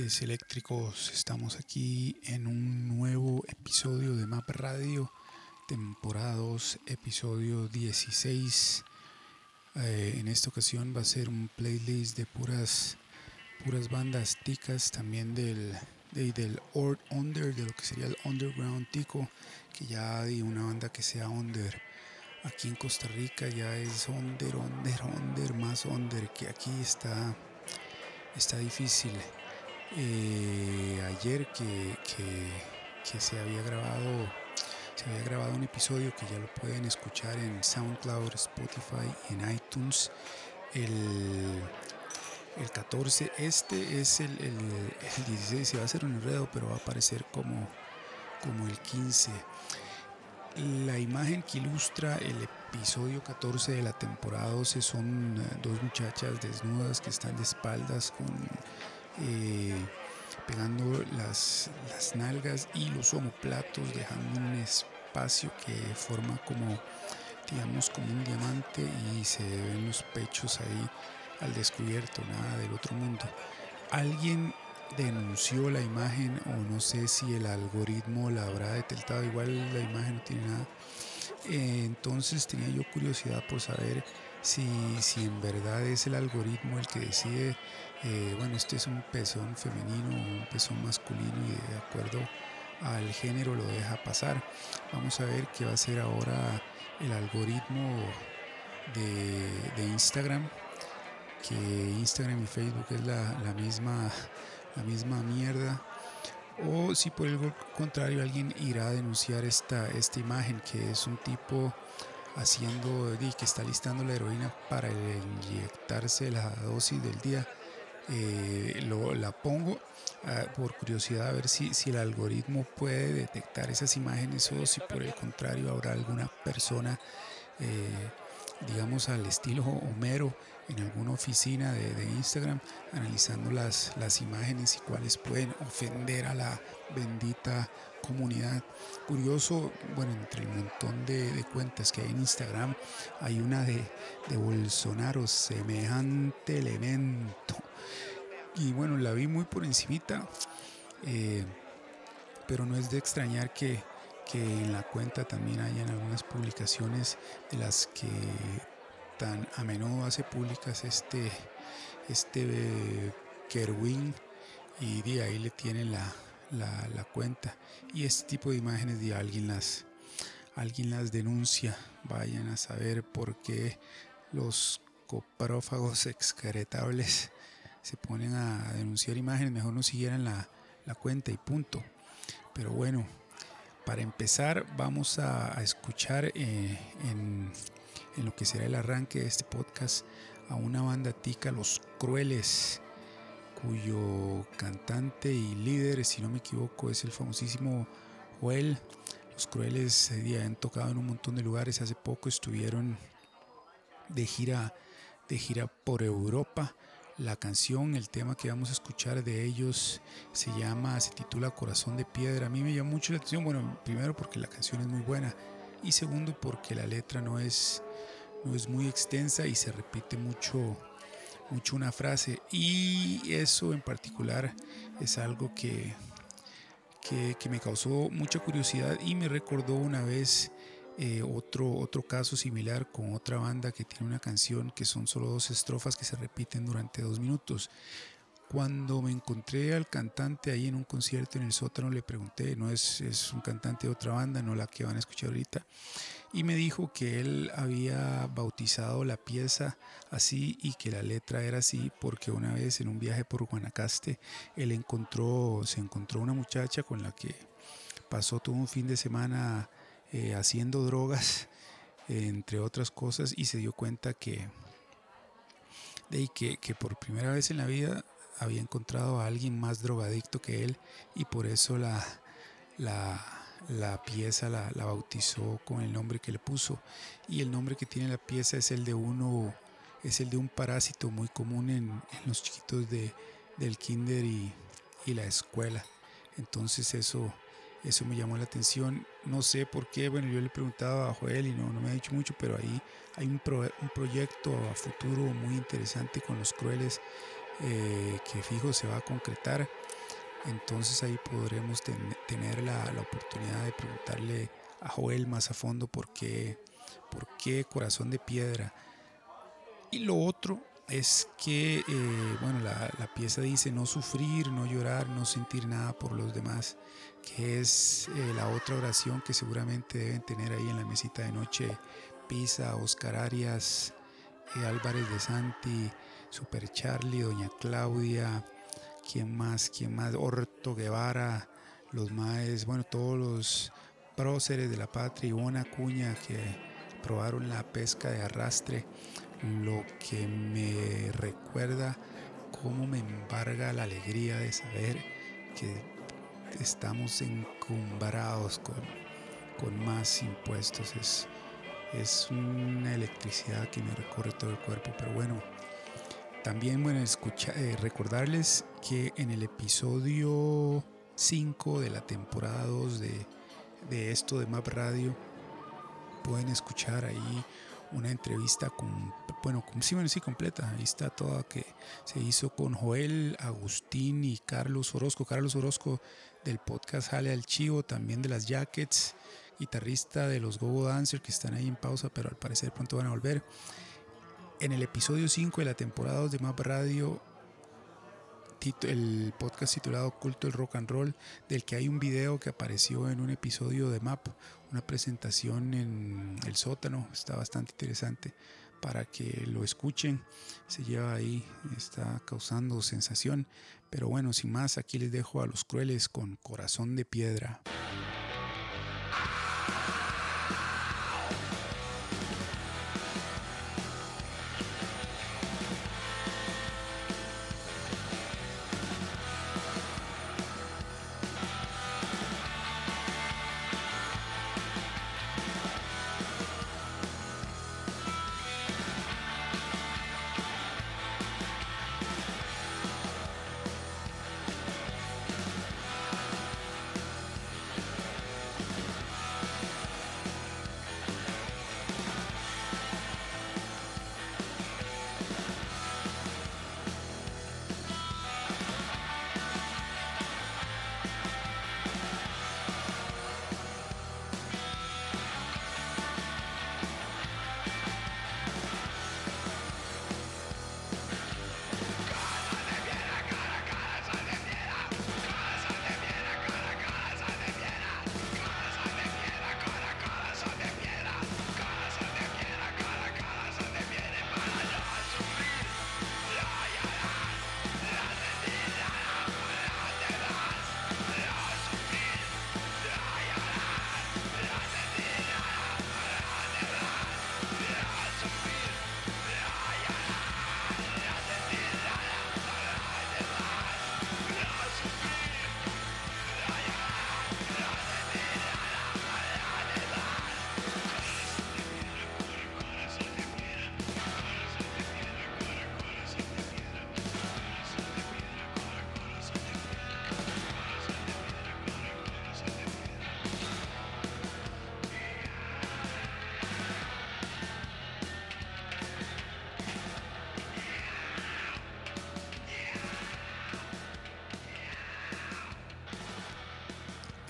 Oyentes eléctricos, estamos aquí en un nuevo episodio de Map Radio, temporada 2, episodio 16. Eh, en esta ocasión va a ser un playlist de puras, puras bandas ticas, también del, del under, de lo que sería el underground tico, que ya hay una banda que sea under. Aquí en Costa Rica ya es under, under, under, más under, que aquí está está difícil. Eh, ayer que, se había grabado se había grabado un episodio que ya lo pueden escuchar en SoundCloud, Spotify, en iTunes. El, el 14, este es el, el, 16, se va a hacer un enredo, pero va a aparecer como, como el 15. La imagen que ilustra el episodio 14 de la temporada 12 son eh, dos muchachas desnudas que están de espaldas con eh, pegando las, las, nalgas y los omoplatos dejando un espacio que forma como digamos como un diamante y se ven los pechos ahí al descubierto nada del otro mundo alguien denunció la imagen o no sé si el algoritmo la habrá detectado, igual la imagen no tiene nada. Eh, entonces tenía yo curiosidad por saber si, si en verdad es el algoritmo el que decide, eh, bueno, este es un pezón femenino o un pezón masculino y de acuerdo al género lo deja pasar. Vamos a ver qué va a hacer ahora el algoritmo de, de Instagram, que Instagram y Facebook es la, la misma la misma mierda. O si por el contrario alguien irá a denunciar esta, esta imagen que es un tipo haciendo que está listando la heroína para inyectarse la dosis del día. Eh, lo, la pongo ah, por curiosidad a ver si, si el algoritmo puede detectar esas imágenes o si por el contrario habrá alguna persona eh, digamos al estilo Homero en alguna oficina de, Instagram analizando las, las imágenes y cuáles pueden ofender a la bendita comunidad. Curioso, bueno, entre el montón de, cuentas que hay en Instagram, hay una de, de Bolsonaro, semejante elemento. Y bueno, la vi muy por encimita, eh, pero no es de extrañar que, que en la cuenta también hayan algunas publicaciones de las que tan a menudo hace públicas este, este Kerwin y de ahí le tienen la, la, cuenta. Y este tipo de imágenes de alguien las, alguien las denuncia. Vayan a saber por qué los coprófagos excretables se ponen a denunciar imágenes. Mejor no siguieran la, cuenta y punto. Pero bueno, para empezar vamos a, escuchar eh, en en lo que será el arranque de este podcast a una banda tica, Los Crueles, cuyo cantante y líder, si no me equivoco, es el famosísimo Joel. Los Crueles se han tocado en un montón de lugares, hace poco estuvieron de gira, de gira por Europa. La canción, el tema que vamos a escuchar de ellos se llama, se titula Corazón de Piedra. A mí me llama mucho la atención, bueno, primero porque la canción es muy buena y segundo porque la letra no es no es muy extensa y se repite mucho, mucho una frase. Y eso en particular es algo que, que, me causó mucha curiosidad y me recordó una vez eh, otro, otro caso similar con otra banda que tiene una canción que son solo dos estrofas que se repiten durante dos minutos. Cuando me encontré al cantante ahí en un concierto en el sótano, le pregunté, no es, es un cantante de otra banda, no la que van a escuchar ahorita, y me dijo que él había bautizado la pieza así y que la letra era así porque una vez en un viaje por Guanacaste él encontró, se encontró una muchacha con la que pasó todo un fin de semana eh, haciendo drogas, entre otras cosas, y se dio cuenta que, de que, que por primera vez en la vida había encontrado a alguien más drogadicto que él y por eso la, la, pieza la, bautizó con el nombre que le puso. Y el nombre que tiene la pieza es el de uno, es el de un parásito muy común en, los chiquitos de, del kinder y, la escuela. Entonces eso, eso me llamó la atención no sé por qué, bueno, yo le preguntaba a Joel y no, no me ha dicho mucho, pero ahí hay un, un proyecto a futuro muy interesante con los crueles eh, que fijo se va a concretar. Entonces ahí podremos tener la, oportunidad de preguntarle a Joel más a fondo por qué, por qué corazón de piedra. Y lo otro es que, eh, bueno, la, la, pieza dice no sufrir, no llorar, no sentir nada por los demás, que es eh, la otra oración que seguramente deben tener ahí en la mesita de noche Pisa, Oscar Arias, eh, Álvarez de Santi, Super Charlie, Doña Claudia, ¿quién más? ¿Quién más? Orto Guevara, los maes, bueno, todos los próceres de la patria, Ivona Cuña, que probaron la pesca de arrastre lo que me recuerda cómo me embarga la alegría de saber que estamos encumbrados con, con más impuestos. Es, es una electricidad que me recorre todo el cuerpo. Pero bueno, también bueno, escucha, eh, recordarles que en el episodio 5 de la temporada 2 de, de esto de Map Radio pueden escuchar ahí una entrevista con, bueno, sí, bueno, sí, completa. Ahí está toda que se hizo con Joel, Agustín y Carlos Orozco. Carlos Orozco del podcast Jale al Chivo, también de las Jackets, guitarrista de los Gogo Dancer que están ahí en pausa, pero al parecer pronto van a volver. En el episodio 5 de la temporada 2 de Map Radio el podcast titulado Culto el Rock and Roll, del que hay un video que apareció en un episodio de MAP, una presentación en el sótano, está bastante interesante para que lo escuchen, se lleva ahí, está causando sensación, pero bueno, sin más, aquí les dejo a los crueles con corazón de piedra.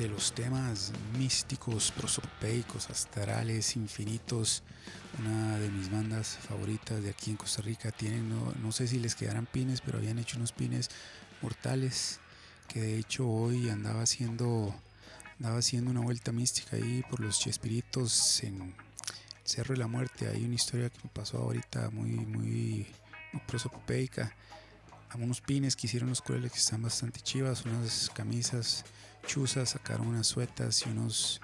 De los temas místicos, prosopopeicos, astrales, infinitos. Una de mis bandas favoritas de aquí en Costa Rica tienen, no, sé si les quedarán pines, pero habían hecho unos pines mortales que de hecho hoy andaba haciendo, andaba haciendo una vuelta mística ahí por los Chespiritos en Cerro de la Muerte. Hay una historia que me pasó ahorita muy, muy, muy prosopopeica. Unos pines que hicieron los crueles que están bastante chivas, unas camisas chuzas, sacaron unas suetas y unos,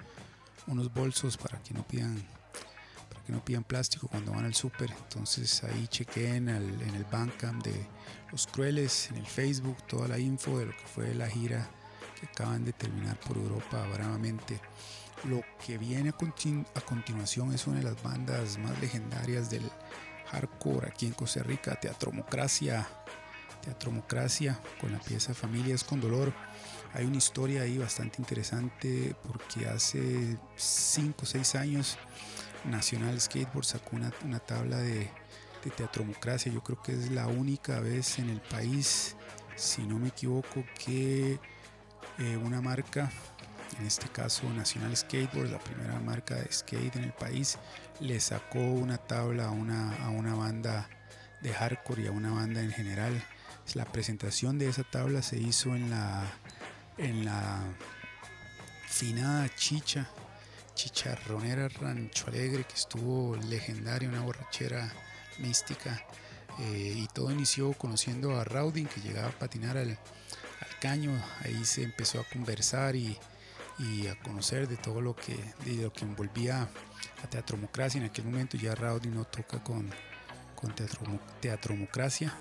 unos bolsos para que no pidan para que no pidan plástico cuando van al súper. Entonces ahí chequeen en el Bandcamp de Los Crueles, en el Facebook, toda la info de lo que fue la gira que acaban de terminar por Europa bravamente. Lo que viene a, a continuación es una de las bandas más legendarias del hardcore aquí en Costa Rica, Teatromocracia Teatromocracia con la pieza Familias con Dolor. Hay una historia ahí bastante interesante porque hace 5 o 6 años Nacional Skateboard sacó una, tabla de, de teatromocracia. Yo creo que es la única vez en el país, si no me equivoco, que eh, una marca, en este caso Nacional Skateboard, la primera marca de skate en el país, le sacó una tabla a una, a una banda de hardcore y a una banda en general. La presentación de esa tabla se hizo en la, en la finada chicha, chicharronera Rancho Alegre, que estuvo legendaria, una borrachera mística. Eh, y todo inició conociendo a Raudin, que llegaba a patinar al, al caño. Ahí se empezó a conversar y, y, a conocer de todo lo que, de lo que envolvía a Teatromocracia. En aquel momento ya Raudin no toca con, con teatro, Teatromocracia.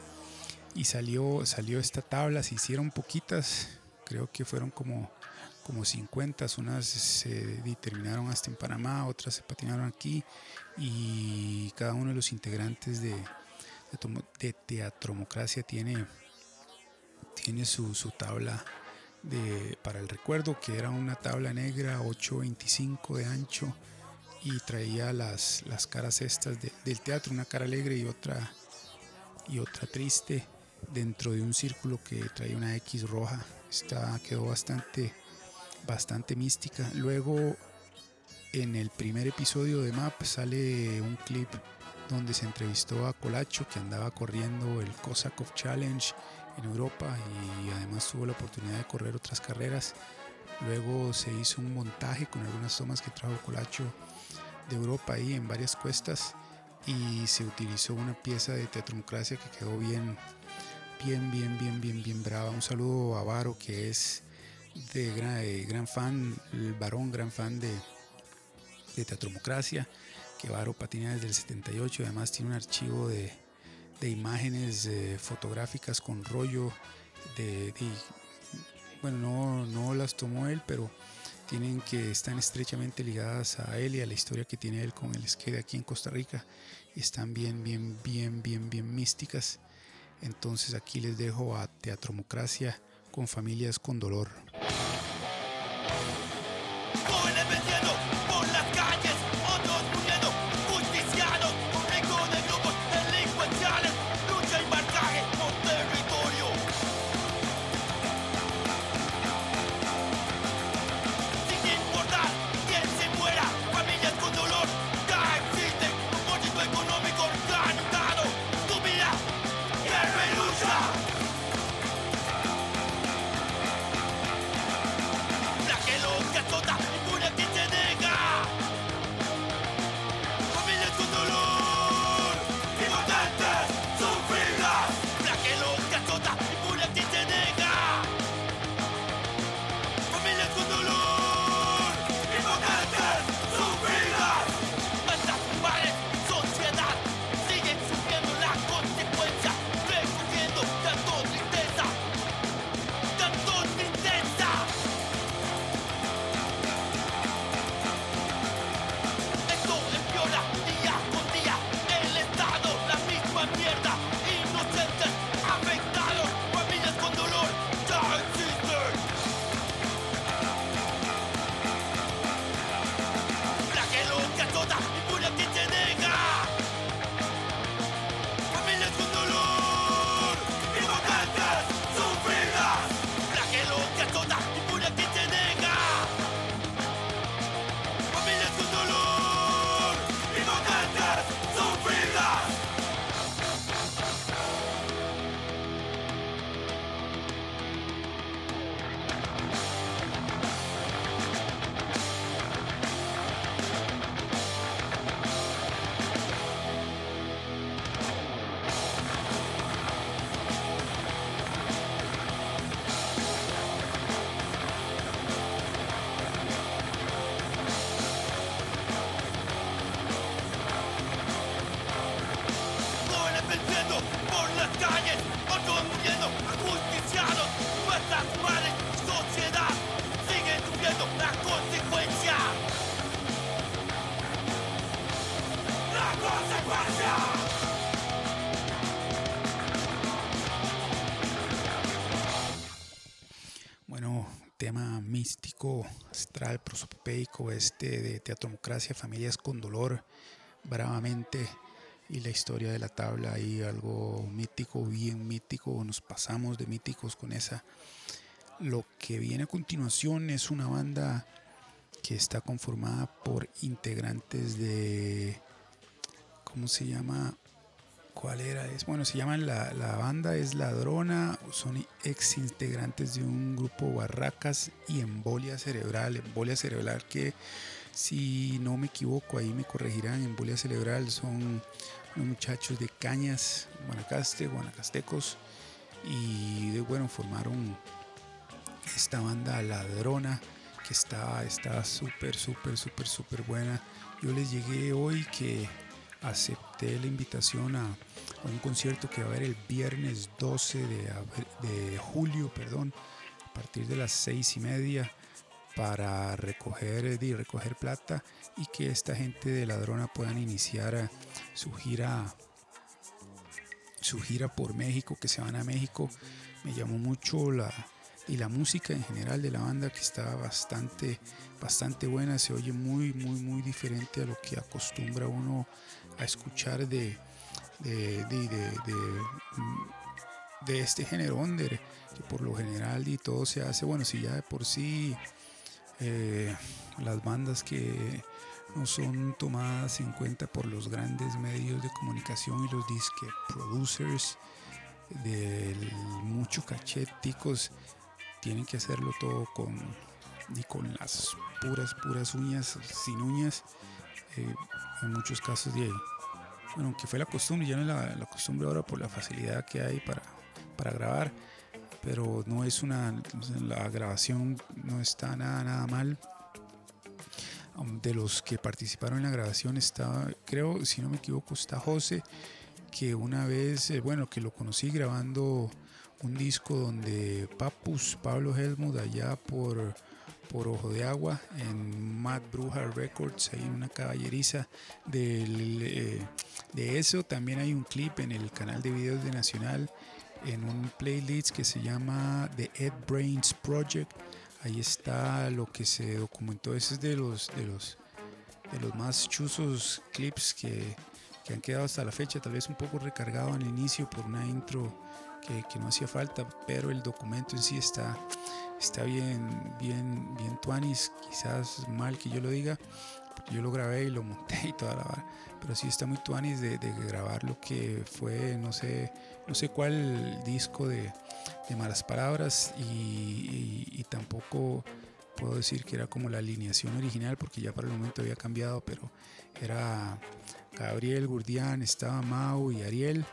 Y salió, salió esta tabla, se hicieron poquitas, creo que fueron como, como 50, unas se terminaron hasta en Panamá, otras se patinaron aquí y cada uno de los integrantes de, de, de Teatromocracia tiene, tiene su, su tabla de, para el recuerdo, que era una tabla negra 8.25 de ancho y traía las, las caras estas de, del teatro, una cara alegre y otra, y otra triste dentro de un círculo que traía una X roja. Esta quedó bastante, bastante mística. Luego, en el primer episodio de MAP sale un clip donde se entrevistó a Colacho, que andaba corriendo el Kosakov Challenge en Europa y además tuvo la oportunidad de correr otras carreras. Luego se hizo un montaje con algunas tomas que trajo Colacho de Europa ahí en varias cuestas y se utilizó una pieza de teatrocracia que quedó bien, bien, bien, bien, bien, bien brava. Un saludo a Varo que es de gran, de gran fan, el varón gran fan de, de Teatromocracia, que Varo patina desde el 78, además tiene un archivo de, de imágenes eh, fotográficas con rollo de, de, bueno, no, no las tomó él, pero tienen que están estrechamente ligadas a él y a la historia que tiene él con el skate aquí en Costa Rica. Están bien, bien, bien, bien, bien místicas. Entonces aquí les dejo a Teatromocracia con familias con dolor. Astral, prosopopeico, este de Teatromocracia, Familias con Dolor, bravamente, y la historia de la tabla, ahí algo mítico, bien mítico, nos pasamos de míticos con esa. Lo que viene a continuación es una banda que está conformada por integrantes de, ¿cómo se llama? ¿Cuál era? Es, bueno, se llaman la, la banda es Ladrona, son ex integrantes de un grupo Barracas y Embolia Cerebral. Embolia Cerebral que, si no me equivoco, ahí me corregirán, Embolia Cerebral son unos muchachos de Cañas, Guanacaste, guanacastecos, y de, bueno, formaron esta banda Ladrona que está está súper, súper, súper, súper buena. Yo les llegué hoy que acepté la invitación a, un concierto que va a haber el viernes 12 de, de julio, perdón, a partir de las seis y media para recoger, y recoger plata y que esta gente de Ladrona puedan iniciar su gira su gira por México, que se van a México. Me llamó mucho la, y la música en general de la banda que está bastante, bastante buena, se oye muy, muy, muy diferente a lo que acostumbra uno a escuchar de, de, de, este género under, que por lo general y todo se hace, bueno, si ya de por sí eh, las bandas que no son tomadas en cuenta por los grandes medios de comunicación y los disque producers de mucho cachéticos tienen que hacerlo todo con, y con las puras, puras uñas, sin uñas. Eh, en muchos casos de bueno, que fue la costumbre, ya no es la, costumbre ahora por la facilidad que hay para, para grabar, pero no es una, la grabación no está nada, nada mal. Um, de los que participaron en la grabación está, creo, si no me equivoco, está José, que una vez, eh, bueno, que lo conocí grabando un disco donde Papus, Pablo Helmut, allá por, por Ojo de Agua, en Mad Bruja Records, hay una caballeriza eh, de eso. También hay un clip en el canal de videos de Nacional, en un playlist que se llama The Ed Brains Project. Ahí está lo que se documentó. Ese es de los, de los, de los más chuzos clips que, que han quedado hasta la fecha, tal vez un poco recargado al inicio por una intro que, no hacía falta, pero el documento en sí está, está bien, bien, bien tuanis, quizás mal que yo lo diga, yo lo grabé y lo monté y toda la vara, pero sí está muy tuanis de, grabar lo que fue, no sé, no sé cuál disco de, malas palabras y, y, tampoco puedo decir que era como la alineación original porque ya para el momento había cambiado, pero era Gabriel Gurdián, estaba Mau y Ariel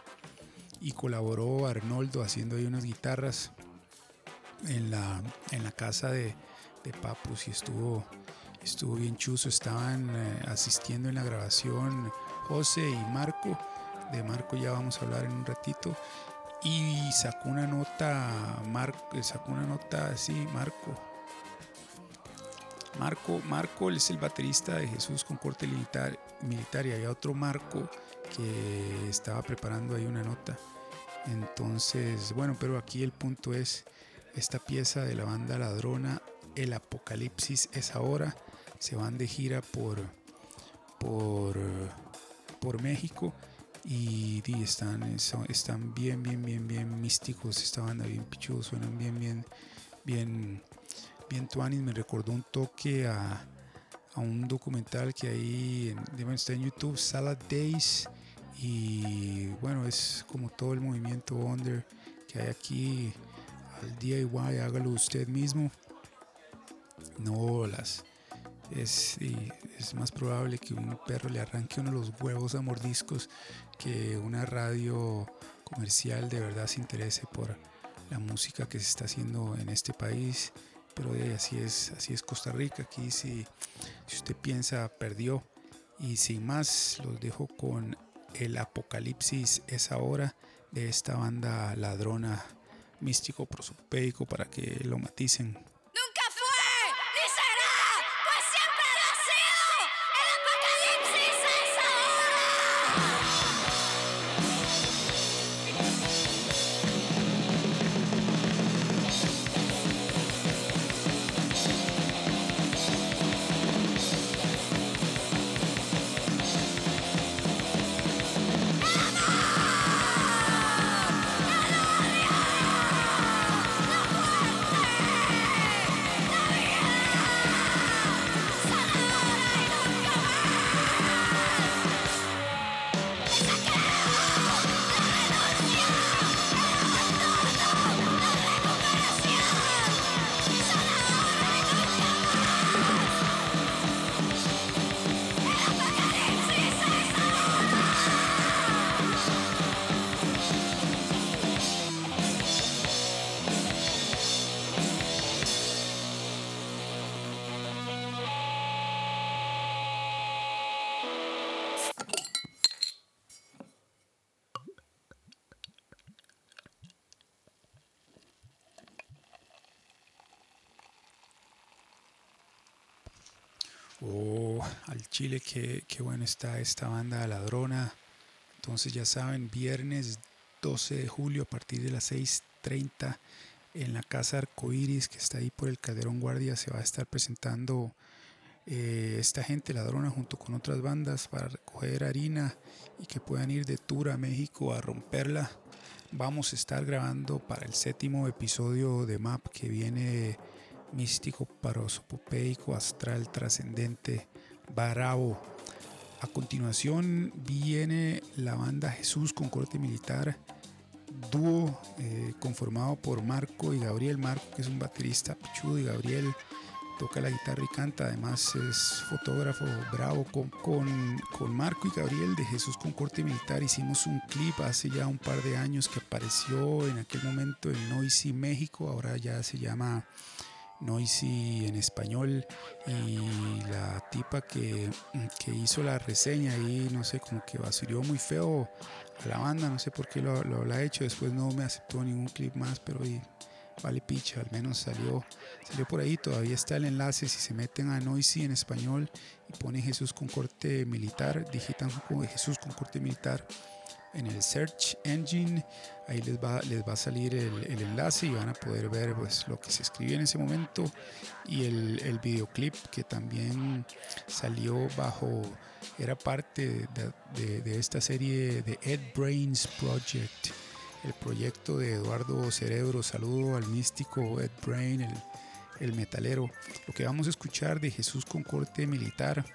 y colaboró Arnoldo haciendo ahí unas guitarras en la, en la casa de, Papus y estuvo, estuvo bien chuzo. Estaban eh, asistiendo en la grabación José y Marco. De Marco ya vamos a hablar en un ratito. Y sacó una nota, Marco, eh, sacó una nota, sí, Marco. Marco, Marco es el baterista de Jesús con corte militar, militar y había otro Marco que estaba preparando ahí una nota. Entonces, bueno, pero aquí el punto es esta pieza de la banda Ladrona, El Apocalipsis es ahora. Se van de gira por, por, por México y, están, están bien, bien, bien, bien místicos. Esta banda bien pichudos, suenan bien, bien, bien, bien tuanis. Me recordó un toque a, a un documental que ahí está en YouTube, Salad Days y bueno, es como todo el movimiento under que hay aquí al DIY, hágalo usted mismo. No las es, es más probable que un perro le arranque uno de los huevos a mordiscos que una radio comercial de verdad se interese por la música que se está haciendo en este país. Pero así es, así es Costa Rica. Aquí si, si usted piensa, perdió. Y sin más, los dejo con el apocalipsis es ahora de esta banda ladrona místico prosopeico para que lo maticen. Oh, al Chile, qué bueno está esta banda ladrona. Entonces ya saben, viernes 12 de julio a partir de las 6.30 en la Casa Arcoiris que está ahí por el Calderón Guardia se va a estar presentando eh, esta gente ladrona junto con otras bandas para recoger harina y que puedan ir de tour a México a romperla. Vamos a estar grabando para el séptimo episodio de MAP que viene místico, parosopopeico, astral, trascendente, bravo. A continuación viene la banda Jesús con corte militar, dúo eh, conformado por Marco y Gabriel. Marco, que es un baterista pichudo, y Gabriel toca la guitarra y canta. Además, es fotógrafo bravo. Con, con, con Marco y Gabriel de Jesús con corte militar hicimos un clip hace ya un par de años que apareció en aquel momento en Noisy, México. Ahora ya se llama Noisy en español y la tipa que, que, hizo la reseña ahí, no sé, como que basurió muy feo a la banda, no sé por qué lo, lo, ha hecho, después no me aceptó ningún clip más, pero y, vale picha, al menos salió, salió por ahí, todavía está el enlace, si se meten a Noisy en español y ponen Jesús con corte militar, digitan Jesús con corte militar en el search engine ahí les va, les va a salir el, el, enlace y van a poder ver pues, lo que se escribió en ese momento y el, el videoclip que también salió bajo, era parte de, de, de, esta serie de Ed Brains Project, el proyecto de Eduardo Cerebro, saludo al místico Ed Brain, el, el metalero. Lo que vamos a escuchar de Jesús con corte militar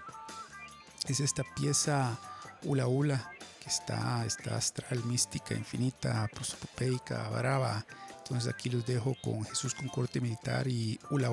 es esta pieza Ula Ula está, está astral, mística, infinita, prosopopeica, brava. Entonces aquí los dejo con Jesús con corte militar y Ula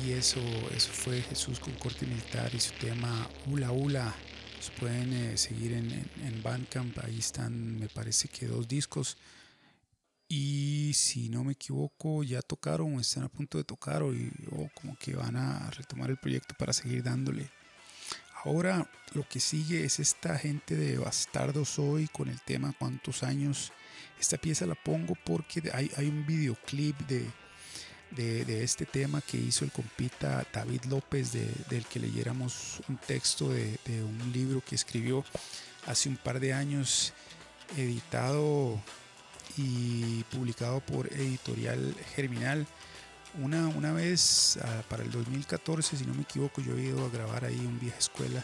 Ula. eso, eso fue Jesús con corte militar y su tema Hula Hula. Los pueden eh, seguir en, en, Bandcamp, ahí están, me parece que dos discos. Y si no me equivoco, ya tocaron o están a punto de tocar o, o como que van a retomar el proyecto para seguir dándole. Ahora lo que sigue es esta gente de Bastardos hoy con el tema cuántos años. Esta pieza la pongo porque hay, hay un videoclip de, de, este tema que hizo el compita David López, del que leyéramos un texto de, un libro que escribió hace un par de años, editado y publicado por Editorial Germinal. Una, una vez, ah, para el 2014, si no me equivoco, yo he ido a grabar ahí un vieja escuela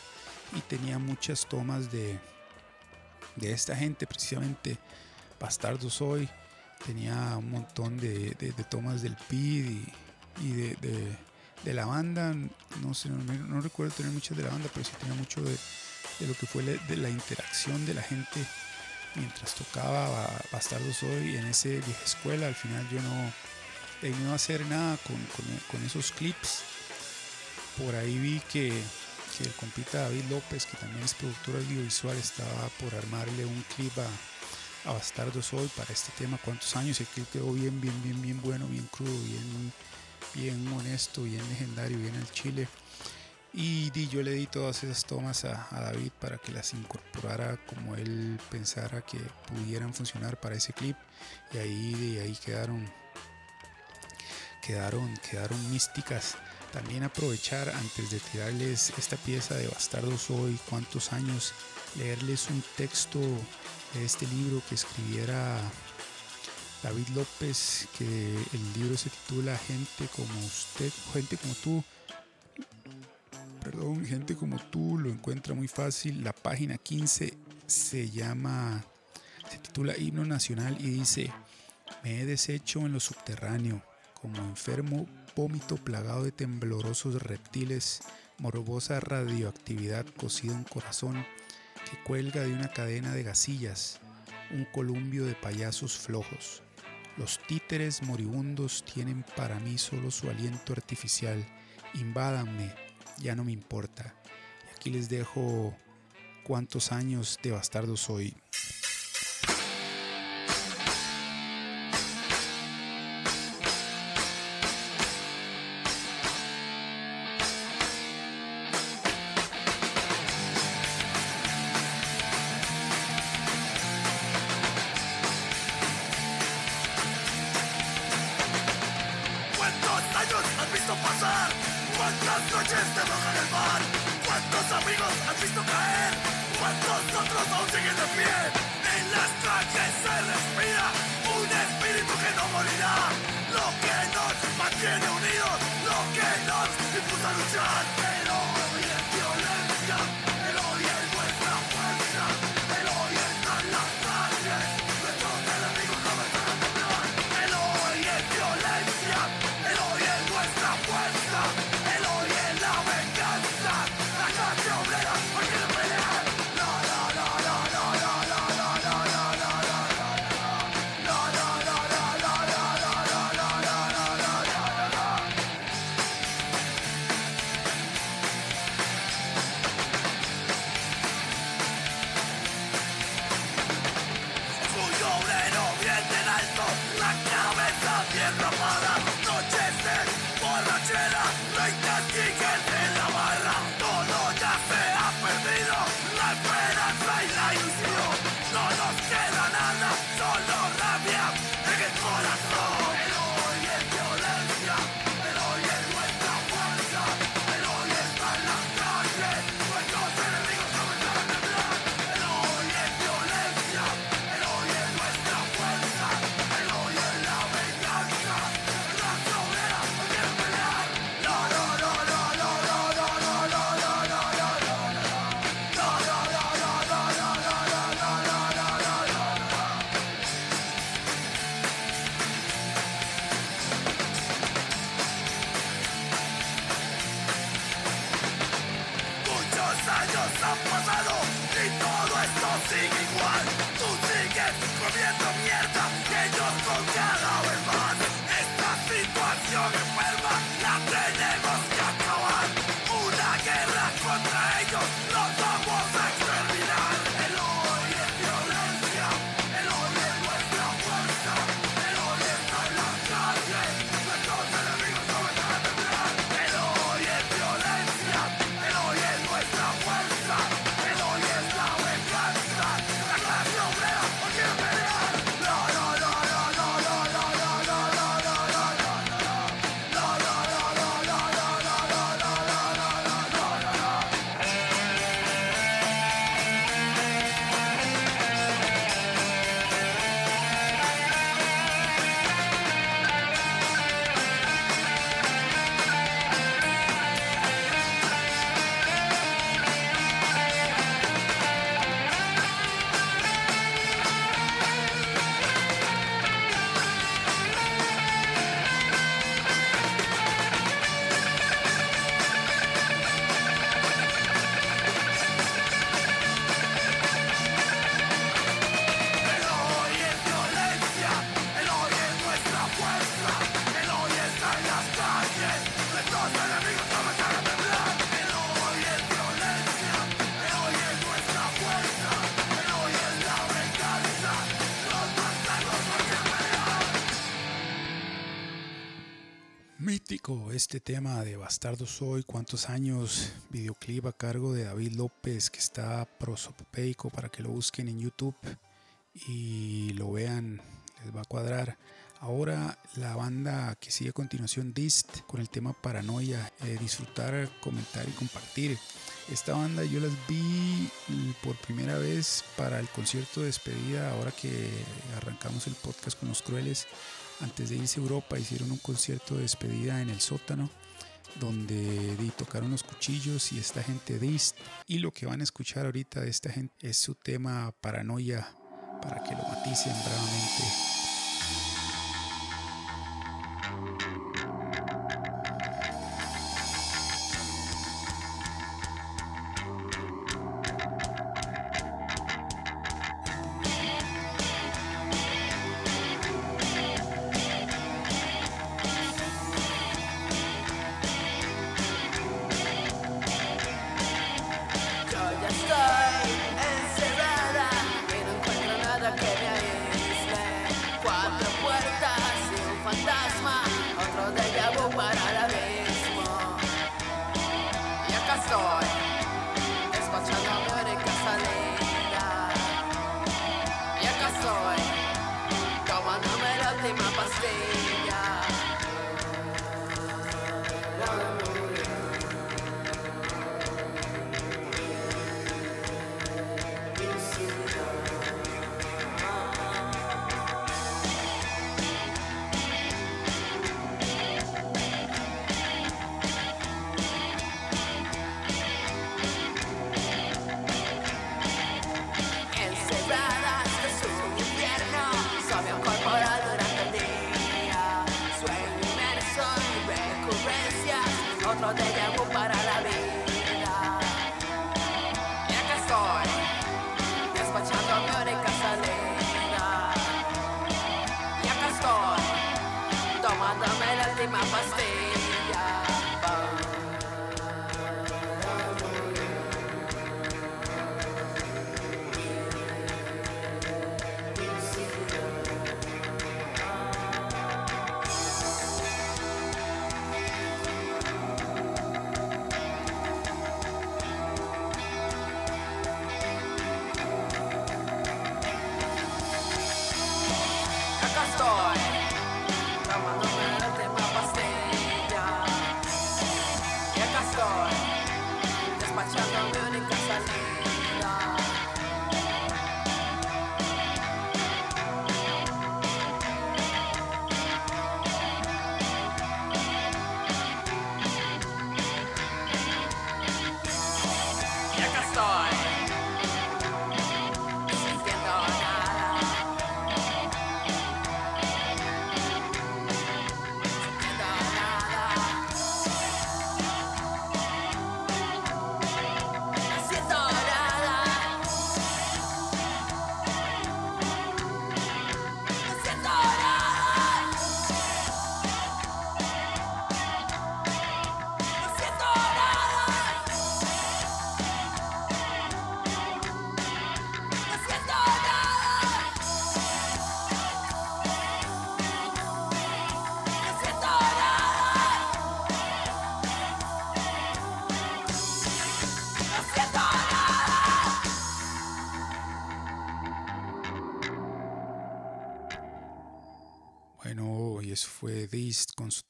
y tenía muchas tomas de, de esta gente, precisamente Bastardos Hoy tenía un montón de, tomas del PID y, de, la banda. No sé, no, recuerdo tener muchas de la banda, pero sí tenía mucho de, lo que fue de la interacción de la gente mientras tocaba Bastardos Hoy en ese vieja escuela. Al final yo no, no iba a hacer nada con, esos clips. Por ahí vi que, que, el compita David López, que también es productor audiovisual, estaba por armarle un clip a a Bastardos hoy para este tema, cuántos años, el clip quedó bien, bien, bien, bien bueno, bien crudo, bien, bien honesto, bien legendario, bien al chile. Y yo le di todas esas tomas a, David para que las incorporara como él pensara que pudieran funcionar para ese clip. Y ahí, de ahí quedaron, quedaron, quedaron místicas. También aprovechar antes de tirarles esta pieza de Bastardos hoy, cuántos años, leerles un texto este libro que escribiera David López, que el libro se titula Gente como usted, gente como tú. Perdón, gente como tú lo encuentra muy fácil. La página 15 se llama, se titula Himno Nacional y dice, me he deshecho en lo subterráneo, como enfermo vómito plagado de temblorosos reptiles, morbosa radioactividad cocida en corazón cuelga de una cadena de gasillas, un columbio de payasos flojos. Los títeres moribundos tienen para mí solo su aliento artificial. Invádanme, ya no me importa. Y aquí les dejo cuántos años de bastardo soy. Este tema de Bastardo Soy, cuántos años, videoclip a cargo de David López que está prosopopeico para que lo busquen en YouTube y lo vean, les va a cuadrar. Ahora la banda que sigue a continuación, Dist, con el tema Paranoia, eh, disfrutar, comentar y compartir. Esta banda yo las vi por primera vez para el concierto de despedida, ahora que arrancamos el podcast con los crueles. Antes de irse a Europa hicieron un concierto de despedida en el sótano donde tocaron los cuchillos y esta gente Dist. Y lo que van a escuchar ahorita de esta gente es su tema Paranoia para que lo maticen bravamente.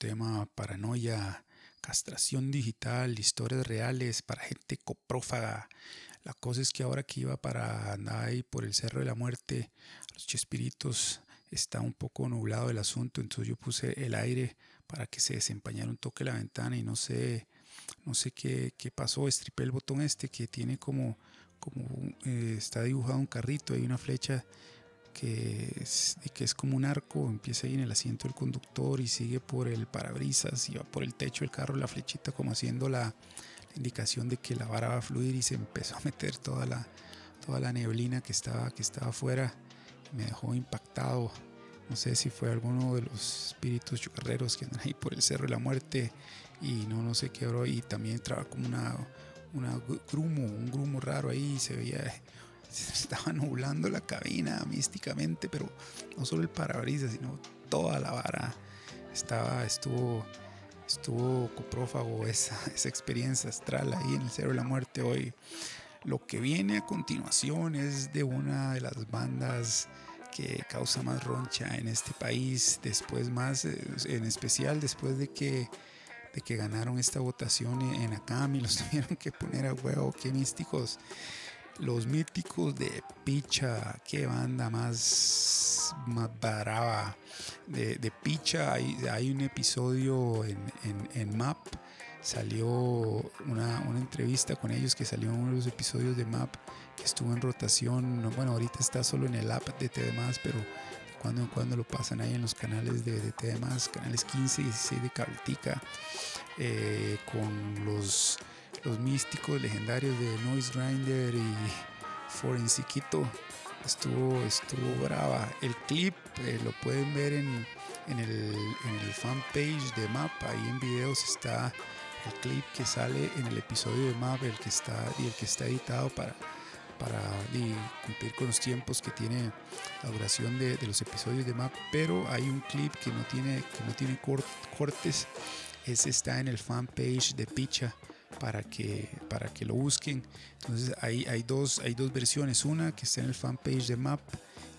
Tema Paranoia, castración digital, historias reales para gente coprófaga. La cosa es que ahora que iba para andar ahí por el Cerro de la Muerte, los Chespiritos, está un poco nublado el asunto, entonces yo puse el aire para que se desempañara un toque la ventana y no sé, no sé qué, qué pasó, estripé el botón este que tiene como, como eh, está dibujado un carrito, hay una flecha que es, que es como un arco, empieza ahí en el asiento del conductor y sigue por el parabrisas y va por el techo del carro la flechita como haciendo la, indicación de que la vara va a fluir y se empezó a meter toda la, toda la neblina que estaba, que estaba afuera. Me dejó impactado. No sé si fue alguno de los espíritus chocarreros que andan ahí por el Cerro de la Muerte y no, no sé qué, bro. Y también entraba como una, una grumo, un grumo raro ahí. Se veía se estaba nublando la cabina místicamente, pero no solo el parabrisas, sino toda la vara estaba, estuvo, estuvo coprófago esa, esa experiencia astral ahí en el Cerro de la Muerte hoy. Lo que viene a continuación es de una de las bandas que causa más roncha en este país, después más, eh, en especial después de que, de que ganaron esta votación en Acami, los tuvieron que poner a huevo, qué místicos. Los míticos de Picha, qué banda más, más brava. De, de Picha hay, hay, un episodio en, en, MAP, salió una, una, entrevista con ellos que salió en uno de los episodios de MAP que estuvo en rotación. Bueno, ahorita está solo en el app de TD, pero cuando en cuando lo pasan ahí en los canales de, de TD, canales 15 y 16 de Cabletica, eh, con los los místicos legendarios de Noise Grinder y Forensiquito. Estuvo, estuvo brava. El clip eh, lo pueden ver en, en, el, en el fanpage de MAP. Ahí en videos está el clip que sale en el episodio de MAP, el que está, y el que está editado para, para cumplir con los tiempos que tiene la duración de, de, los episodios de MAP. Pero hay un clip que no tiene, que no tiene cortes. Ese está en el fanpage de Picha para que, para que lo busquen. Entonces hay, hay, dos, hay dos versiones, una que está en el fanpage de Map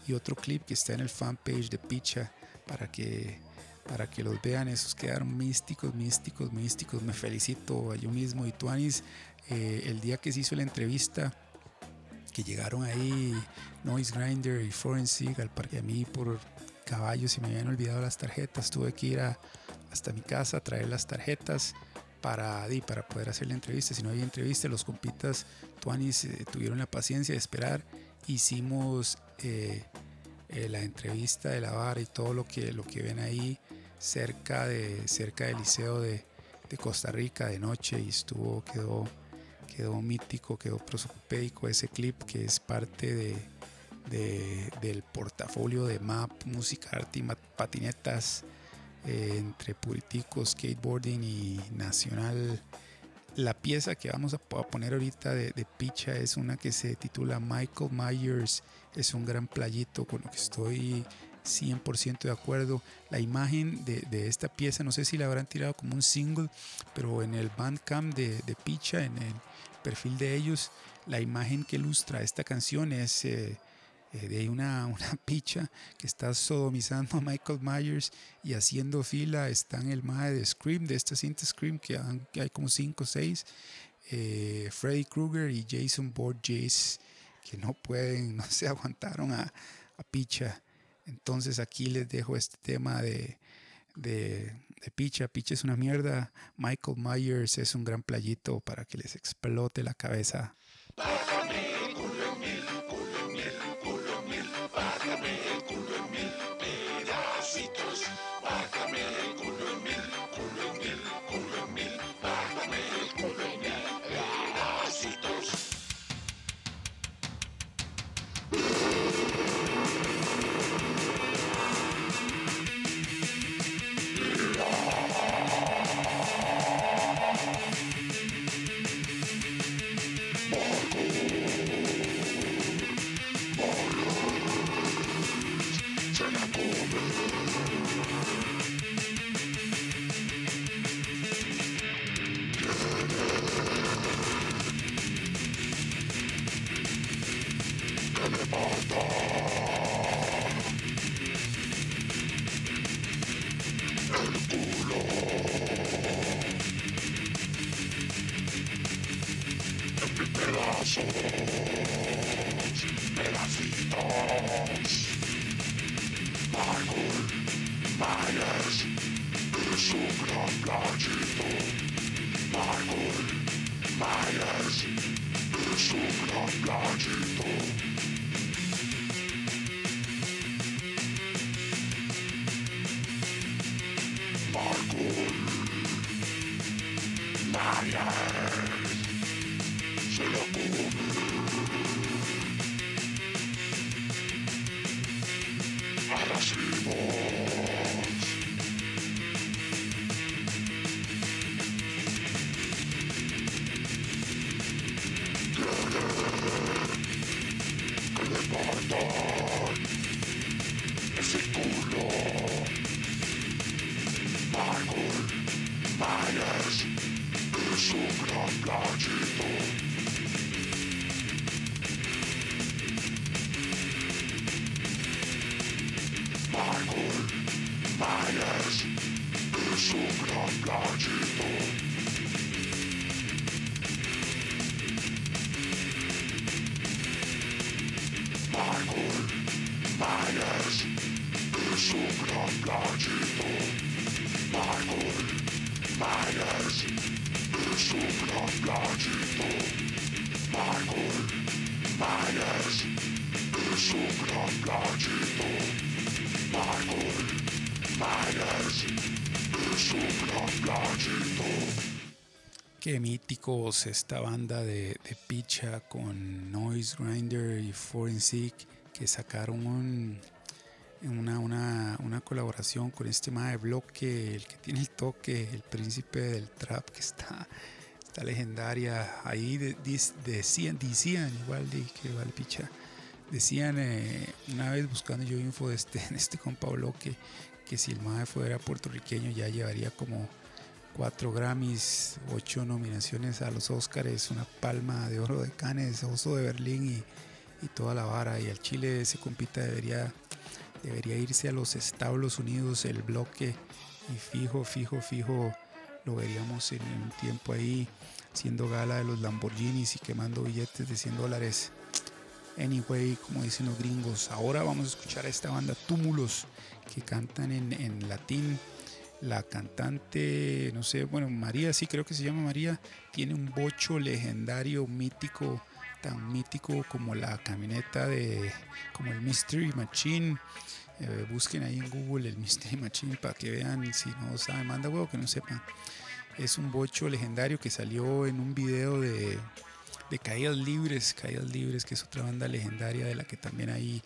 y otro clip que está en el fanpage de Picha para que, para que los vean. Esos quedaron místicos, místicos, místicos. Me felicito a yo mismo y Tuanis. Eh, el día que se hizo la entrevista, que llegaron ahí Noise Grinder y Forensic al parque a mí por caballos y me habían olvidado las tarjetas. Tuve que ir hasta mi casa a traer las tarjetas para, para poder hacer la entrevista. Si no había entrevista, los compitas Tuanis eh, tuvieron la paciencia de esperar. Hicimos eh, eh, la entrevista de la vara y todo lo que, lo que ven ahí cerca, de, cerca del Liceo de, de Costa Rica de noche y estuvo, quedó, quedó mítico, quedó prosopédico ese clip que es parte de, de, del portafolio de MAP, música, arte y patinetas eh, entre Puriticos, Skateboarding y Nacional. La pieza que vamos a poner ahorita de, de, picha es una que se titula Michael Myers. Es un gran playito con lo que estoy 100% de acuerdo. La imagen de, esta pieza, no sé si la habrán tirado como un single, pero en el Bandcamp de, de Picha, en el perfil de ellos, la imagen que ilustra esta canción es eh, eh, de una, una picha que está sodomizando a Michael Myers y haciendo fila están el mae de Scream, de esta cinta Scream, que, hay como 5 o 6, eh, Freddy Krueger y Jason Borges, que no pueden, no se aguantaron a, a picha. Entonces aquí les dejo este tema de, de, de, Picha. Picha es una mierda. Michael Myers es un gran playito para que les explote la cabeza. pedazos pedacitos Michael Myers es un gran playito Michael Myers es Esta banda de, Picha con Noise Grinder y Forensic que sacaron un, una, una, colaboración con este de bloque, el que tiene el toque, el príncipe del trap que está, está legendaria. Ahí de, decían, decían, igual de que vale picha, decían eh, una vez buscando yo info de este, de este compa bloque que si el MAE fuera puertorriqueño ya llevaría como cuatro Grammys, ocho nominaciones a los Oscars, una palma de oro de Cannes, oso de Berlín y, toda la vara. Y al Chile ese compita debería, debería irse a los Estados Unidos, el bloque, y fijo, fijo, fijo, lo veríamos en un tiempo ahí haciendo gala de los Lamborghinis y quemando billetes de 100 dólares. Anyway, como dicen los gringos, ahora vamos a escuchar a esta banda Túmulos que cantan en, en latín la cantante, no sé, bueno, María, sí creo que se llama María, tiene un bocho legendario, mítico, tan mítico como la camioneta de, como el Mystery Machine. Eh, busquen ahí en Google el Mystery Machine para que vean, si no saben, manda huevo que no sepan. Es un bocho legendario que salió en un video de, de Caídas Libres, Caídas Libres, que es otra banda legendaria de la que también hay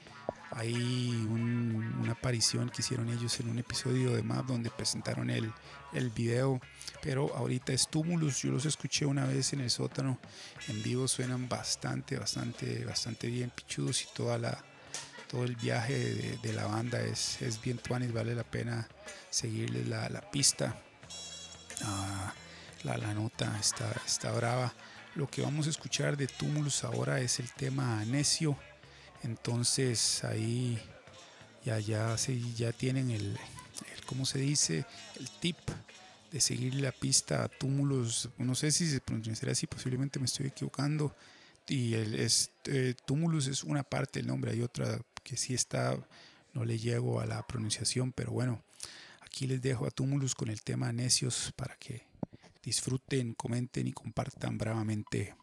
hay una aparición que hicieron ellos en un episodio de Map donde presentaron el, el video. Pero ahorita es Tumulus. Yo los escuché una vez en el sótano. En vivo suenan bastante, bastante, bastante bien pichudos y toda la, todo el viaje de, la banda es, es bien tuanis. Vale la pena seguirles la, la pista. Ah, la, la, nota está, está brava. Lo que vamos a escuchar de Tumulus ahora es el tema Necio entonces ahí ya, ya, ya tienen el, ¿cómo se dice? El tip de seguir la pista a túmulos. No sé si se pronunciará así, posiblemente me estoy equivocando. Y el es, eh, túmulos es una parte del nombre, hay otra que sí está, no le llego a la pronunciación, pero bueno, aquí les dejo a túmulos con el tema necios para que disfruten, comenten y compartan bravamente.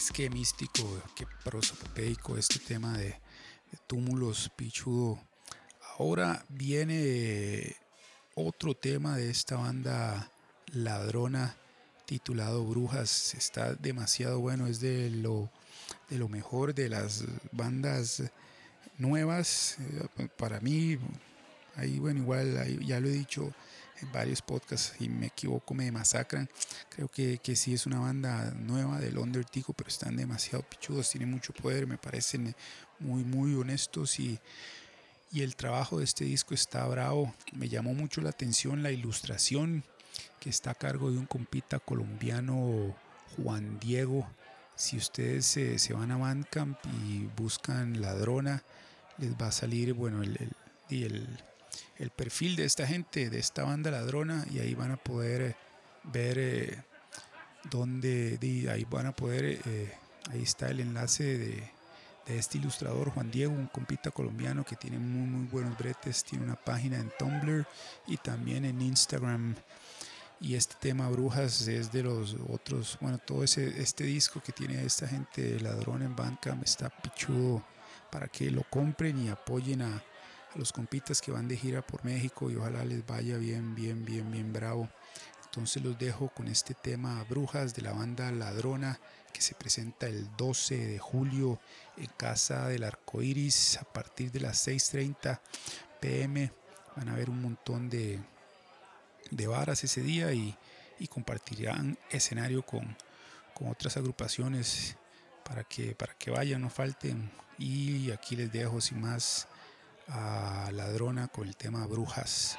Es que místico, qué prosopopeico este tema de, túmulos, pichudo. Ahora viene otro tema de esta banda ladrona titulado Brujas. Está demasiado bueno, es de lo, de lo mejor de las bandas nuevas. Eh, para mí, ahí bueno, igual ya lo he dicho varios podcasts y me equivoco, me masacran. Creo que, que sí es una banda nueva del Undertico, pero están demasiado pichudos, tienen mucho poder, me parecen muy, muy honestos y, y el trabajo de este disco está bravo. Me llamó mucho la atención la ilustración que está a cargo de un compita colombiano, Juan Diego. Si ustedes se, se van a Bandcamp y buscan Ladrona, les va a salir, bueno, el, el, el el perfil de esta gente, de esta banda ladrona, y ahí van a poder eh, ver eh, dónde, ahí van a poder, eh, ahí está el enlace de, este ilustrador Juan Diego, un compita colombiano que tiene muy, muy buenos bretes, tiene una página en Tumblr y también en Instagram. Y este tema Brujas es de los otros, bueno, todo ese, este disco que tiene esta gente ladrón en Bandcamp está pichudo para que lo compren y apoyen a, a los compitas que van de gira por México y ojalá les vaya bien, bien, bien, bien bravo. Entonces los dejo con este tema Brujas de la banda Ladrona que se presenta el 12 de julio en Casa del Arco Iris a partir de las 6:30 pm. Van a ver un montón de, de varas ese día y, compartirán escenario con, con otras agrupaciones para que, para que vayan, no falten. Y aquí les dejo sin más a Ladrona con el tema Brujas.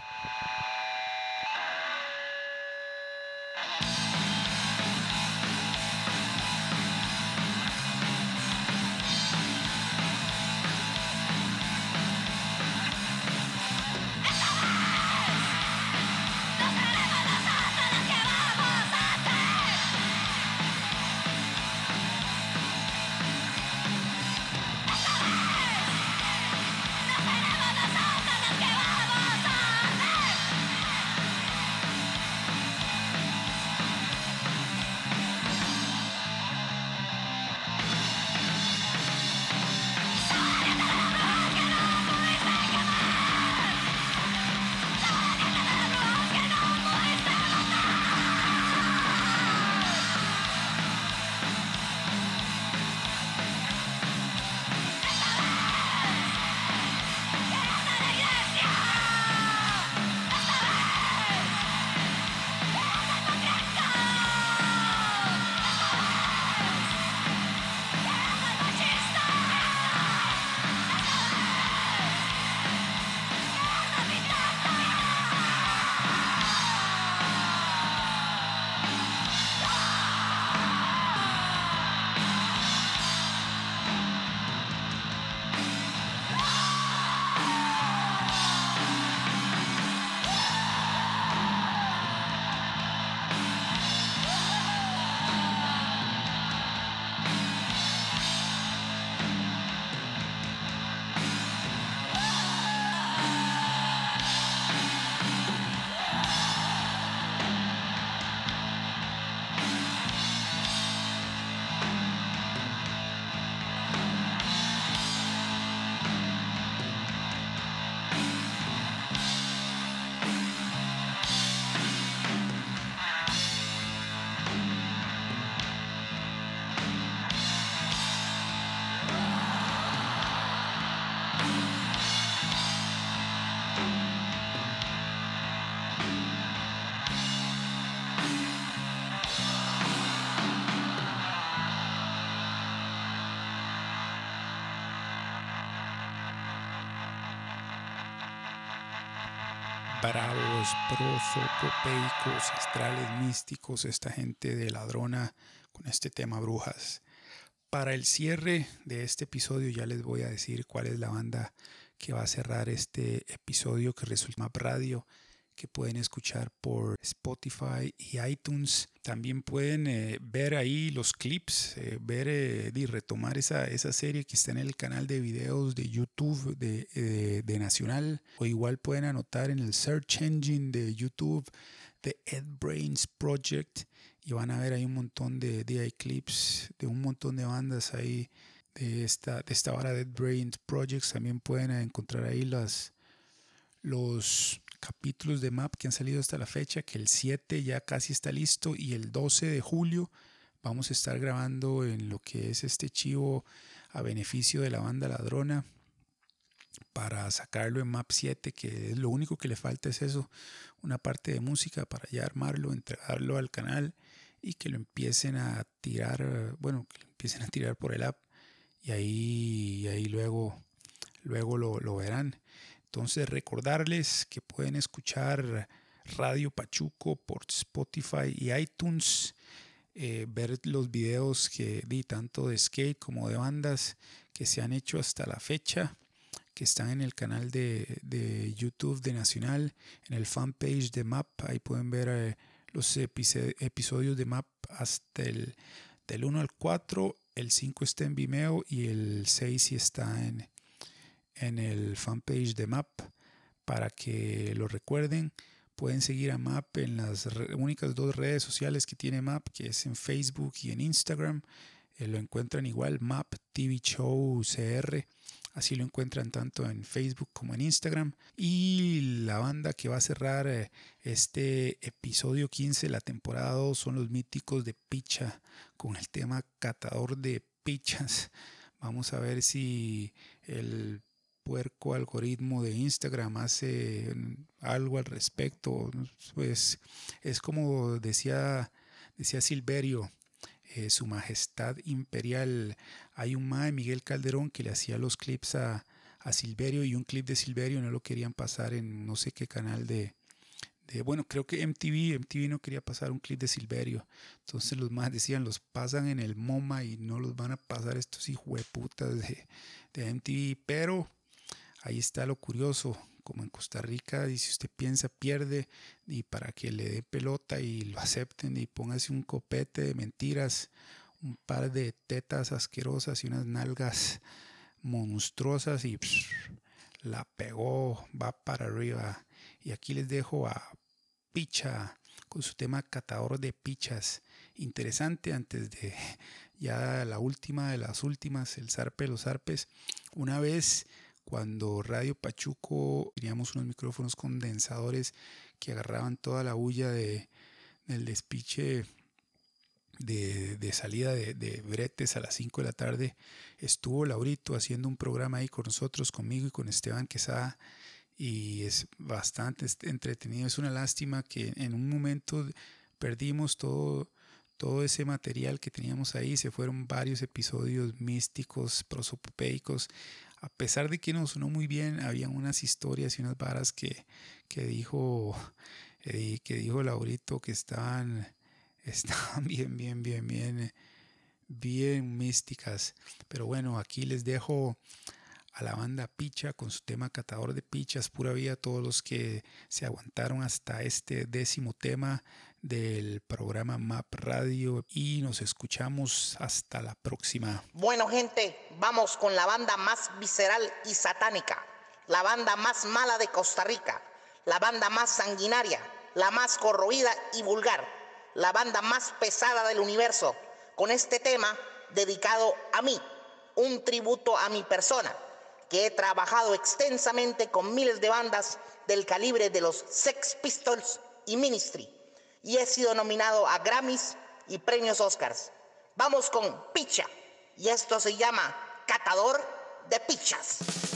Bravos, prosopopeicos, astrales, místicos, esta gente de ladrona con este tema brujas. Para el cierre de este episodio ya les voy a decir cuál es la banda que va a cerrar este episodio que resulta Radio que pueden escuchar por Spotify y iTunes. También pueden eh, ver ahí los clips, eh, ver eh, y retomar esa, esa serie que está en el canal de videos de YouTube de, de Nacional. O igual pueden anotar en el search engine de YouTube de Ed Brains Project y van a ver ahí un montón de, de clips de un montón de bandas ahí de esta, de esta vara de Brain Projects. También pueden encontrar ahí las, los capítulos de Map que han salido hasta la fecha, que el 7 ya casi está listo y el 12 de julio vamos a estar grabando en lo que es este chivo a beneficio de la banda Ladrona para sacarlo en Map 7, que es lo único que le falta es eso, una parte de música para ya armarlo, entregarlo al canal y que lo empiecen a tirar, bueno, que lo empiecen a tirar por el app y ahí, ahí luego, luego lo, lo verán. Entonces recordarles que pueden escuchar Radio Pachuco por Spotify y iTunes, eh, ver los videos que di tanto de skate como de bandas que se han hecho hasta la fecha, que están en el canal de, de YouTube de Nacional, en el fanpage de MAP, ahí pueden ver eh, los episodios de MAP hasta el del 1 al 4, el 5 está en Vimeo y el 6 sí está en, en el fanpage de MAP para que lo recuerden. Pueden seguir a MAP en las únicas dos redes sociales que tiene MAP, que es en Facebook y en Instagram. Eh, lo encuentran igual, MAP TV Show CR. Así lo encuentran tanto en Facebook como en Instagram. Y la banda que va a cerrar eh, este episodio 15 de la temporada 2 son los míticos de Picha con el tema Catador de Pichas. Vamos a ver si el puerco algoritmo de Instagram hace algo al respecto. Pues es como decía, decía Silverio, eh, su majestad imperial. Hay un ma de Miguel Calderón que le hacía los clips a, a Silverio y un clip de Silverio no lo querían pasar en no sé qué canal de, de, bueno, creo que MTV, MTV no quería pasar un clip de Silverio. Entonces los más decían, los pasan en el MoMA y no los van a pasar estos hijueputas de, de MTV. Pero ahí está lo curioso, como en Costa Rica, y si usted piensa, pierde, y para que le dé pelota y lo acepten y póngase un copete de mentiras, un par de tetas asquerosas y unas nalgas monstruosas y la pegó, va para arriba. Y aquí les dejo a Picha con su tema catador de pichas. Interesante antes de ya la última de las últimas, el zarpe de los zarpes. Una vez cuando Radio Pachuco teníamos unos micrófonos condensadores que agarraban toda la bulla de, del despiche de, salida de, bretes a las 5 de la tarde, estuvo Laurito haciendo un programa ahí con nosotros, conmigo y con Esteban Quesada, y es bastante entretenido. Es una lástima que en un momento perdimos todo, todo ese material que teníamos ahí, se fueron varios episodios místicos, prosopopeicos, a pesar de que no sonó muy bien, había unas historias y unas varas que, que dijo eh, que dijo Laurito que estaban, estaban bien, bien, bien, bien, bien místicas. Pero bueno, aquí les dejo a la banda Picha con su tema Catador de Pichas, pura vida todos los que se aguantaron hasta este décimo tema del programa Map Radio y nos escuchamos hasta la próxima. Bueno gente, vamos con la banda más visceral y satánica, la banda más mala de Costa Rica, la banda más sanguinaria, la más corroída y vulgar, la banda más pesada del universo, con este tema dedicado a mí, un tributo a mi persona que he trabajado extensamente con miles de bandas del calibre de los Sex Pistols y Ministry y he sido nominado a Grammys y premios Oscars. Vamos con Picha y esto se llama Catador de Pichas.